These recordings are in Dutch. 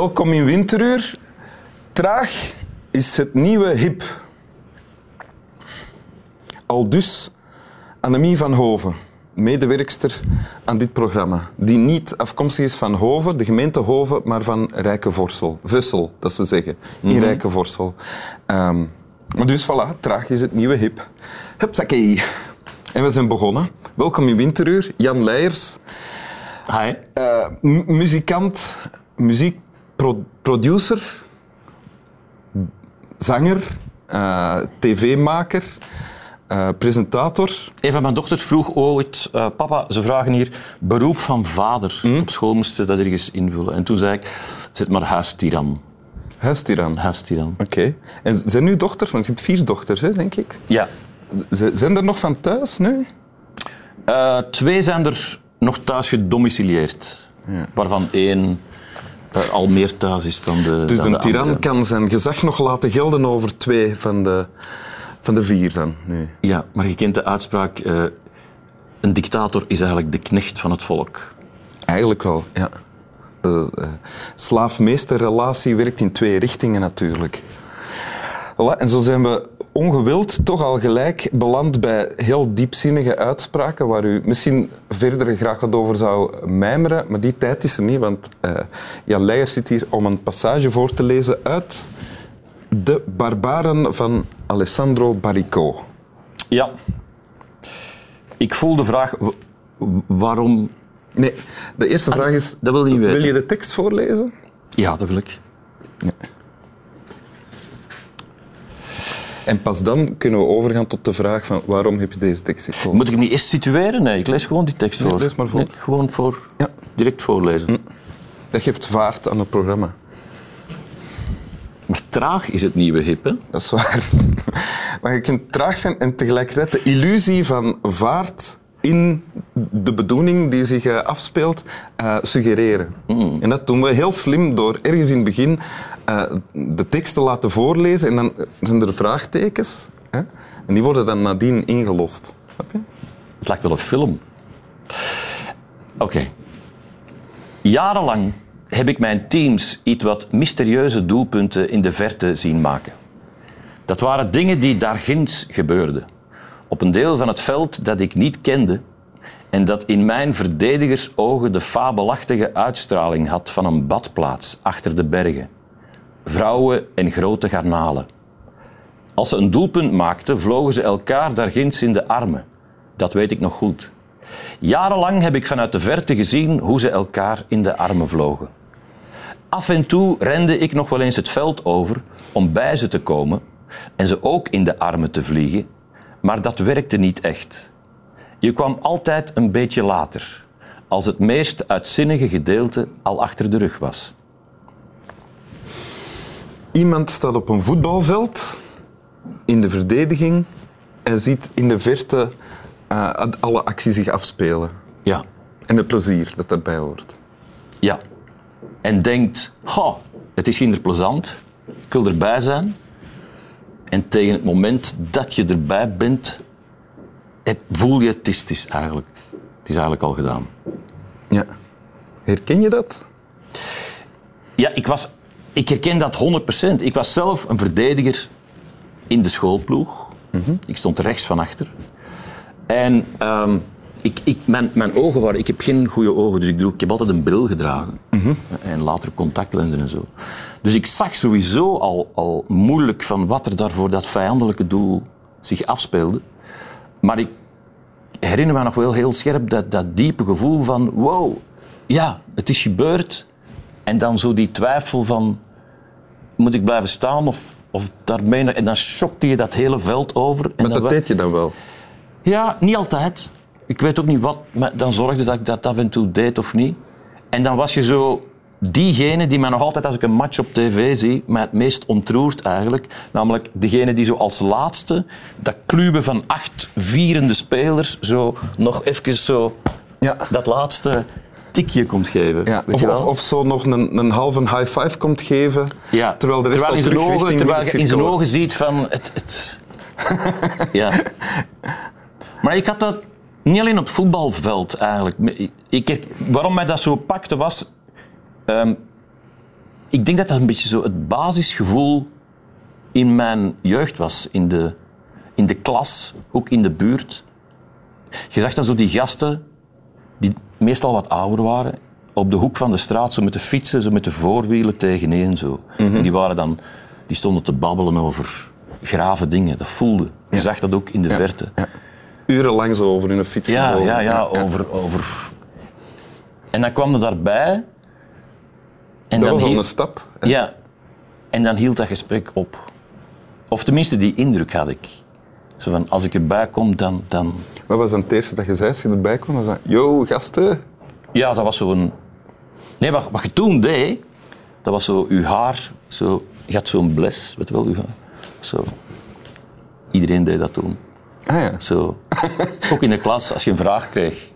Welkom in Winteruur. Traag is het nieuwe hip. Al dus Annemie van Hoven, medewerkster aan dit programma, die niet afkomstig is van Hoven, de gemeente Hoven, maar van Rijkenvorsel. Vussel, dat ze zeggen, in Mhm. Rijkenvorsel. Ehm, maar dus voilà, traag is het nieuwe hip. Hupsakee. En we zijn begonnen. Welkom in Winteruur. Jan Leijers, Hi. eh, mu- muziekproducer, zanger, eh, tv-maker, eh, presentator. Een van mijn dochters vroeg ooit, eh, papa, ze vragen hier beroep van vader. Op school moesten ze dat ergens invullen. En toen zei ik, zet maar huistiran. Huistiran. Huistiran. Oké. En zijn uw dochters, want je hebt vier dochters, hè, denk ik. Ja. Z- Zijn er nog van thuis nu? Twee zijn er nog thuis gedomicileerd. Waarvan één eh, al meer thuis is dan de Dus dan een de tiran kan zijn gezag nog laten gelden over twee van de, van de vier dan. Nu. Ja, maar je kent de uitspraak... eh, een dictator is eigenlijk de knecht van het volk. Eigenlijk wel, ja. De eh, slaaf-meester-relatie werkt in twee richtingen natuurlijk. En zo zijn we ongewild toch al gelijk beland bij heel diepzinnige uitspraken waar u misschien verder graag wat over zou mijmeren, maar die tijd is er niet, want eh, Jan Leijers zit hier om een passage voor te lezen uit De Barbaren van Alessandro Barrico. Ja. Ik voel de vraag, waarom... Nee, de eerste vraag is... dat wil je niet weten. Wil je de tekst voorlezen? Ja, dat wil ik. En pas dan kunnen we overgaan tot de vraag van waarom heb je deze tekst gekozen? Moet ik hem niet eerst situeren? Nee, ik lees gewoon die tekst voor. lees maar voor. Nee, gewoon voor, Ja. direct voorlezen. Dat geeft vaart aan het programma. Maar traag is het nieuwe hip, hè? Dat is waar. Maar je kunt traag zijn en tegelijkertijd de illusie van vaart in de bedoeling die zich eh, afspeelt eh, suggereren. En dat doen we heel slim door ergens in het begin eh, de tekst te laten voorlezen en dan zijn er vraagtekens. Hè? En die worden dan nadien ingelost. Snap je? Het lijkt wel een film. Oké. Jarenlang heb ik mijn teams iets wat mysterieuze doelpunten in de verte zien maken. Dat waren dingen die daar ginds gebeurden. Op een deel van het veld dat ik niet kende en dat in mijn verdedigersogen de fabelachtige uitstraling had van een badplaats achter de bergen. Vrouwen en grote garnalen. Als ze een doelpunt maakten, vlogen ze elkaar daar ginds in de armen. Dat weet ik nog goed. Jarenlang heb ik vanuit de verte gezien hoe ze elkaar in de armen vlogen. Af en toe rende ik nog wel eens het veld over om bij ze te komen en ze ook in de armen te vliegen, maar dat werkte niet echt. Je kwam altijd een beetje later, als het meest uitzinnige gedeelte al achter de rug was. Iemand staat op een voetbalveld in de verdediging en ziet in de verte eh, alle acties zich afspelen. Ja, En het plezier dat daarbij hoort. ja. En denkt, goh, het is hier plezant, ik wil erbij zijn. En tegen het moment dat je erbij bent, voel je het is, het is eigenlijk, het is eigenlijk al gedaan. Ja. Herken je dat? Ja, ik, was, ik herken dat 100%. Ik was zelf een verdediger in de schoolploeg. Ik stond rechts van achter. En ehm, ik, ik, mijn, mijn ogen waren... Ik heb geen goede ogen, dus ik, droeg, ik heb altijd een bril gedragen. En later contactlenzen en zo. Dus ik zag sowieso al, al moeilijk van wat er daar voor dat vijandelijke doel zich afspeelde. Maar ik herinner me nog wel heel scherp dat, dat diepe gevoel van... Wow, ja, het is gebeurd. En dan zo die twijfel van... Moet ik blijven staan of, of daarmee... En dan schokte je dat hele veld over. En Maar dat deed je dan wel. Ja, niet altijd. Ik weet ook niet wat, maar dan zorgde dat ik dat af en toe deed of niet. En dan was je zo diegene die mij nog altijd, als ik een match op tv zie, mij het meest ontroert eigenlijk. Namelijk degene die zo als laatste dat kluwen van acht vierende spelers zo nog even zo Ja. dat laatste tikje komt geven. Ja, Weet of, je wel? of, of zo nog een, een halve high five komt geven, Ja, terwijl de rest terwijl al in zijn ogen, terwijl je in zijn ogen ziet van het, het ja. Maar ik had dat niet alleen op het voetbalveld eigenlijk. Ik, ik- waarom mij dat zo pakte was, Ehm, ik denk dat dat een beetje zo het basisgevoel in mijn jeugd was. In de, in de klas, ook in de buurt. Je zag dan zo die gasten, die meestal wat ouder waren, op de hoek van de straat, zo met de fietsen, zo met de voorwielen tegeneen. Zo. En die, waren dan, die stonden te babbelen over grave dingen. Dat voelde. Je zag dat ook in de verte. Ja. Urenlang zo over hun fiets. Ja, ja, ja, over, over... En dan kwam er daarbij... En Dat dan was al een stap. Ja. En dan hield dat gesprek op. Of tenminste, die indruk had ik. Zo van, als ik erbij kom, dan... dan... Wat was dan het eerste dat je zei als je erbij kwam? Was dat, yo, gasten. Ja, dat was zo'n... Nee, wat, wat je toen deed, dat was zo uw haar... Zo, je had zo'n bles, weet je wel, uw haar. Zo. Iedereen deed dat toen. Ah ja. Zo. Ook in de klas, als je een vraag kreeg.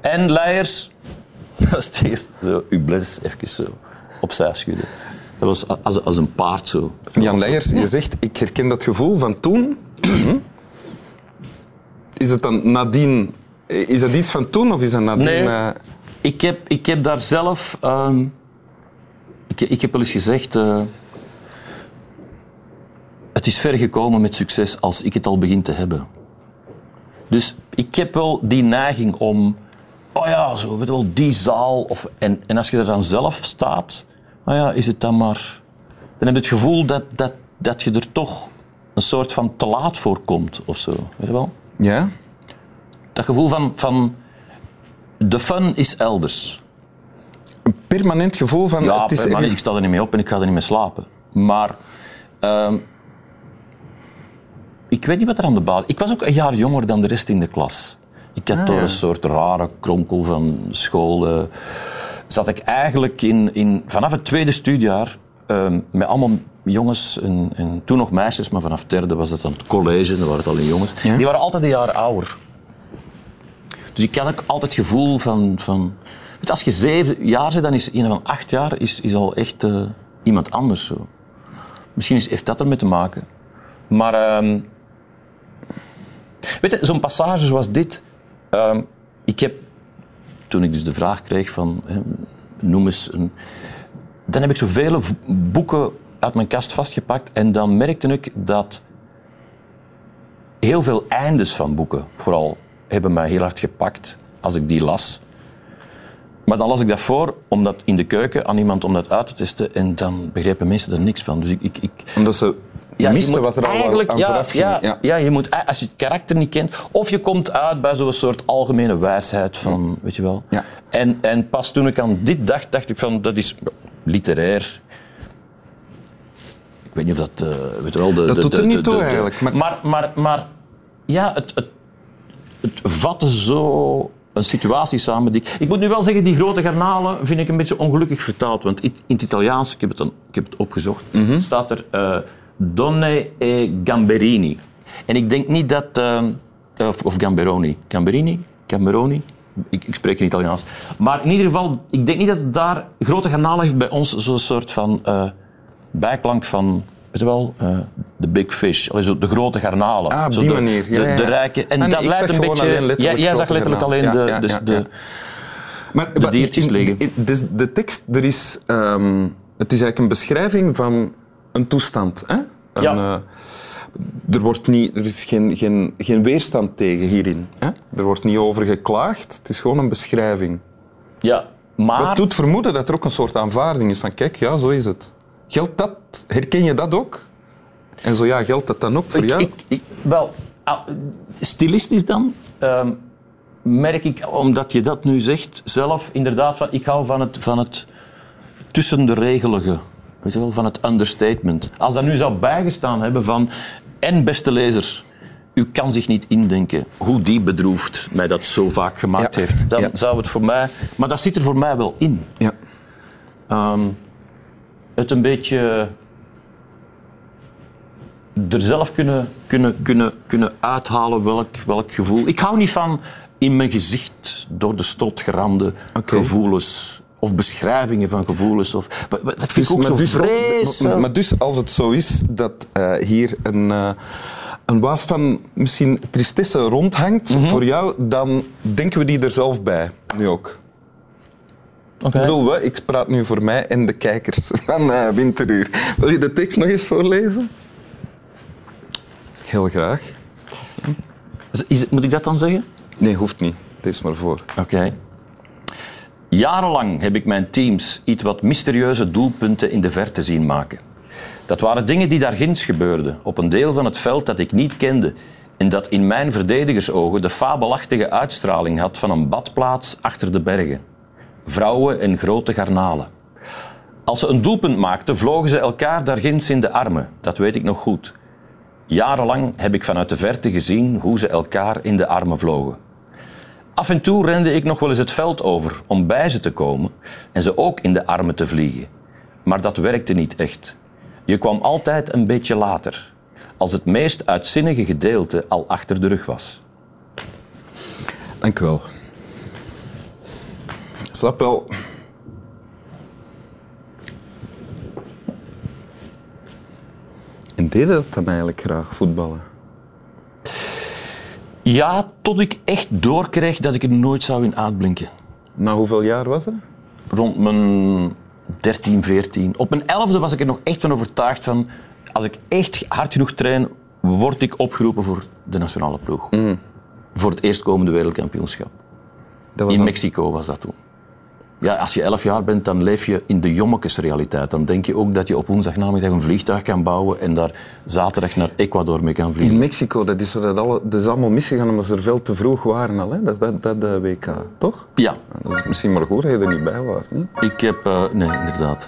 En Leijers? Dat was het eerste. Zo, uw bles even zo opzij schudden. Dat was als, als een paard zo. Jan Leijers, je zegt, ik herken dat gevoel van toen. Is het dan nadien... Is dat iets van toen of is dat nadien... Nee. eh, Ik heb, ik heb daar zelf... ehm, ik, ik heb wel eens gezegd... eh, het is ver gekomen met succes als ik het al begin te hebben. Dus ik heb wel die neiging om... Oh ja, zo, weet je wel, die zaal. Of, en, en als je er dan zelf staat... Nou ja, is het dan maar... Dan heb je het gevoel dat, dat, dat je er toch een soort van te laat voor komt of zo. Weet je wel? Ja? Dat gevoel van... van de fun is elders. Een permanent gevoel van... Ja, het is erg- ik sta er niet mee op en ik ga er niet mee slapen. Maar ehm, ik weet niet wat er aan de basis... Ik was ook een jaar jonger dan de rest in de klas. Ik had Ah, ja. een soort rare kronkel van school... eh, zat ik eigenlijk in, in, vanaf het tweede studiejaar ehm, met allemaal jongens en, en toen nog meisjes, maar vanaf derde was het dan het college, dan waren het alleen jongens. Ja. Die waren altijd een jaar ouder. Dus ik had ook altijd het gevoel van... van weet als je zeven jaar zit, dan is een van acht jaar is, is al echt eh, iemand anders. Zo. Misschien is, heeft dat ermee te maken. Maar... ehm, weet je, zo'n passage zoals dit... ehm, ik heb... Toen ik dus de vraag kreeg van... hè, noem eens een... Dan heb ik zoveel boeken uit mijn kast vastgepakt. En dan merkte ik dat heel veel eindes van boeken, vooral, hebben mij heel hard gepakt als ik die las. Maar dan las ik dat voor, om dat in de keuken aan iemand om dat uit te testen. En dan begrepen mensen er niks van. Dus ik, ik, ik, Omdat ze ja, misten wat er al eigenlijk, aan ja, vooraf ging. ja, Ja. ja. je moet, als je het karakter niet kent, of je komt uit bij zo'n soort algemene wijsheid van, weet je wel. Ja. En, en pas toen ik aan dit dacht, dacht ik van, dat is literair. Ik weet niet of dat, eh, weet wel, de, Dat de- doet de- er niet de- toe eigenlijk, maar- Maar, maar, maar, ja, het, het, het vatte zo een situatie samen. Die, ik moet nu wel zeggen, die grote garnalen vind ik een beetje ongelukkig vertaald. Want in het Italiaans, ik heb het, dan, ik heb het opgezocht, Mhm. staat er eh, Donne e Gamberini. En ik denk niet dat... eh, of, of Gamberoni. Gamberini? Gamberoni? Ik, ik spreek in Italiaans. Maar in ieder geval, ik denk niet dat het daar... Grote garnalen heeft bij ons zo'n soort van eh, bijklank van... Weet je wel, eh, de big fish. De grote garnalen. Ah, op Zo die de, manier. Ja, de, ja, de rijke. En dat leidt een beetje... jij zag letterlijk alleen de, dus de. Maar, de diertjes liggen. dus de tekst, er is, ehm, het is eigenlijk een beschrijving van een toestand. Hè? Een, Ja. eh, er, wordt niet, er is geen, geen, geen weerstand tegen hierin. Hè? Er wordt niet over geklaagd, het is gewoon een beschrijving. Ja, maar... Wat doet vermoeden dat er ook een soort aanvaarding is van kijk, ja, zo is het. Geldt dat? Herken je dat ook? En zo ja, geldt dat dan ook voor Ik- jou? ik- ik- wel, ah, stilistisch dan ehm, merk ik, omdat je dat nu zegt, zelf inderdaad van, ik hou van het, van het tussen de regelige, weet je wel, van het understatement. Als dat nu zou bijgestaan hebben van, en beste lezer, u kan zich niet indenken hoe die bedroefd mij dat zo vaak gemaakt Ja. heeft, dan Ja. zou het voor mij, maar dat zit er voor mij wel in. Ja. Ehm, het een beetje er zelf kunnen, kunnen, kunnen, kunnen uithalen welk, welk gevoel. Ik hou niet van in mijn gezicht door de stot geramde Oké. gevoelens of beschrijvingen van gevoelens. Of, maar- maar dat vind ik ook zo dus, vreselijk. maar dus als het zo is dat eh, hier een, eh, een waas van misschien tristesse rondhangt Mhm. voor jou, dan denken we die er zelf bij, nu ook. Ik bedoel, we, ik praat nu voor mij en de kijkers van eh, Winteruur. Wil je de tekst nog eens voorlezen? Heel graag. Is- moet ik dat dan zeggen? Nee, hoeft niet. Lees maar voor. Oké. Jarenlang heb ik mijn teams iets wat mysterieuze doelpunten in de verte zien maken. Dat waren dingen die daar ginds gebeurden, op een deel van het veld dat ik niet kende en dat in mijn verdedigersogen de fabelachtige uitstraling had van een badplaats achter de bergen. Vrouwen en grote garnalen. Als ze een doelpunt maakten, vlogen ze elkaar daar ginds in de armen. Dat weet ik nog goed. Jarenlang heb ik vanuit de verte gezien hoe ze elkaar in de armen vlogen. Af en toe rende ik nog wel eens het veld over om bij ze te komen en ze ook in de armen te vliegen. Maar dat werkte niet echt. Je kwam altijd een beetje later, als het meest uitzinnige gedeelte al achter de rug was. Dank u wel. Ik snap wel. En deed je dat dan eigenlijk graag, voetballen? Ja, tot ik echt doorkreeg dat ik er nooit zou in uitblinken. Na hoeveel jaar was dat? Rond mijn 13, 14. Op mijn 11e was ik er nog echt van overtuigd van... Als ik echt hard genoeg train, word ik opgeroepen voor de nationale ploeg. Voor het eerstkomende wereldkampioenschap. dat was In al- Mexico was dat toen. Ja, als je 11 jaar bent, dan leef je in de jommekesrealiteit. Dan denk je ook dat je op woensdagnamiddag een vliegtuig kan bouwen en daar zaterdag naar Ecuador mee kan vliegen. In Mexico, dat is, dat, alle, dat is allemaal misgegaan omdat ze er veel te vroeg waren al. Hè? Dat is dat, dat eh, WK, toch? Ja, Dat is misschien maar goed dat je er niet bij was. Niet? ik heb... eh, nee, inderdaad.